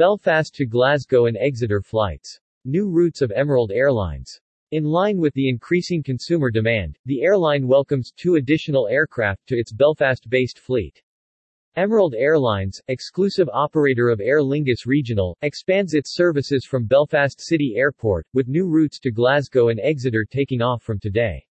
Belfast to Glasgow and Exeter flights. New routes of Emerald Airlines. In line with the increasing consumer demand, the airline welcomes two additional aircraft to its Belfast-based fleet. Emerald Airlines, exclusive operator of Aer Lingus Regional, expands its services from Belfast City Airport, with new routes to Glasgow and Exeter taking off from today.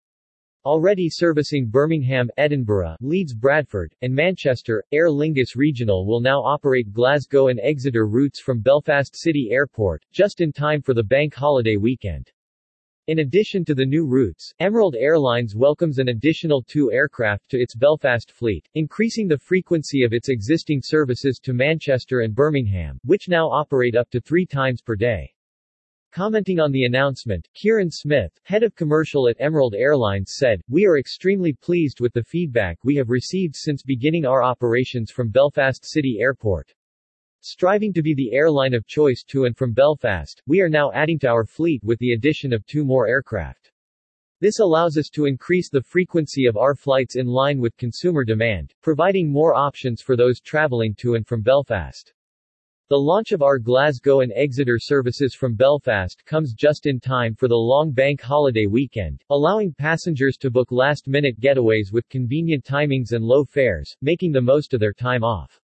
Already servicing Birmingham, Edinburgh, Leeds Bradford, and Manchester, Aer Lingus Regional will now operate Glasgow and Exeter routes from Belfast City Airport, just in time for the bank holiday weekend. In addition to the new routes, Emerald Airlines welcomes an additional two aircraft to its Belfast fleet, increasing the frequency of its existing services to Manchester and Birmingham, which now operate up to three times per day. Commenting on the announcement, Kieran Smith, head of commercial at Emerald Airlines said, We are extremely pleased with the feedback we have received since beginning our operations from Belfast City Airport. Striving to be the airline of choice to and from Belfast, we are now adding to our fleet with the addition of two more aircraft. This allows us to increase the frequency of our flights in line with consumer demand, providing more options for those traveling to and from Belfast. The launch of our Glasgow and Exeter services from Belfast comes just in time for the long bank holiday weekend, allowing passengers to book last-minute getaways with convenient timings and low fares, making the most of their time off.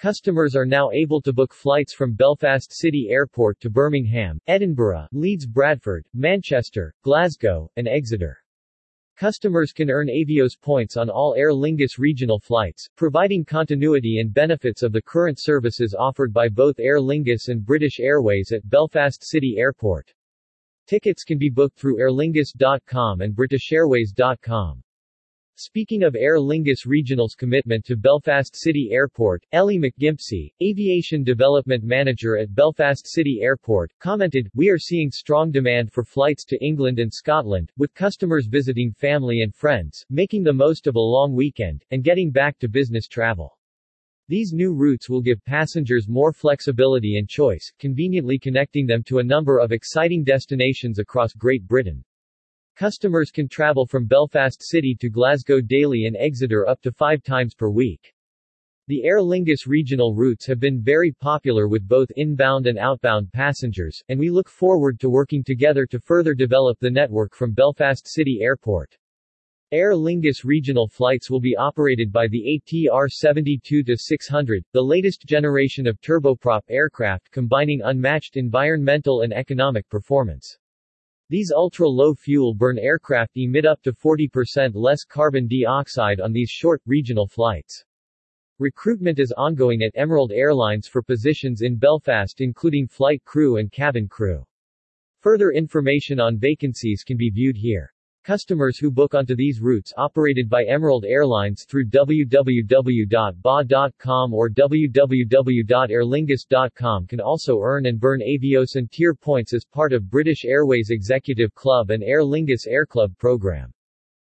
Customers are now able to book flights from Belfast City Airport to Birmingham, Edinburgh, Leeds Bradford, Manchester, Glasgow, and Exeter. Customers can earn Avios points on all Aer Lingus regional flights, providing continuity and benefits of the current services offered by both Aer Lingus and British Airways at Belfast City Airport. Tickets can be booked through aerlingus.com and britishairways.com. Speaking of Aer Lingus Regional's commitment to Belfast City Airport, Ellie McGimpsey, Aviation Development Manager at Belfast City Airport, commented, We are seeing strong demand for flights to England and Scotland, with customers visiting family and friends, making the most of a long weekend, and getting back to business travel. These new routes will give passengers more flexibility and choice, conveniently connecting them to a number of exciting destinations across Great Britain. Customers can travel from Belfast City to Glasgow daily and Exeter up to five times per week. The Aer Lingus regional routes have been very popular with both inbound and outbound passengers, and we look forward to working together to further develop the network from Belfast City Airport. Aer Lingus regional flights will be operated by the ATR 72-600, the latest generation of turboprop aircraft combining unmatched environmental and economic performance. These ultra-low fuel burn aircraft emit up to 40% less carbon dioxide on these short, regional flights. Recruitment is ongoing at Emerald Airlines for positions in Belfast including flight crew and cabin crew. Further information on vacancies can be viewed here. Customers who book onto these routes operated by Emerald Airlines through www.ba.com or www.aerlingus.com can also earn and burn Avios and Tier points as part of British Airways Executive Club and Aer Lingus AerClub program.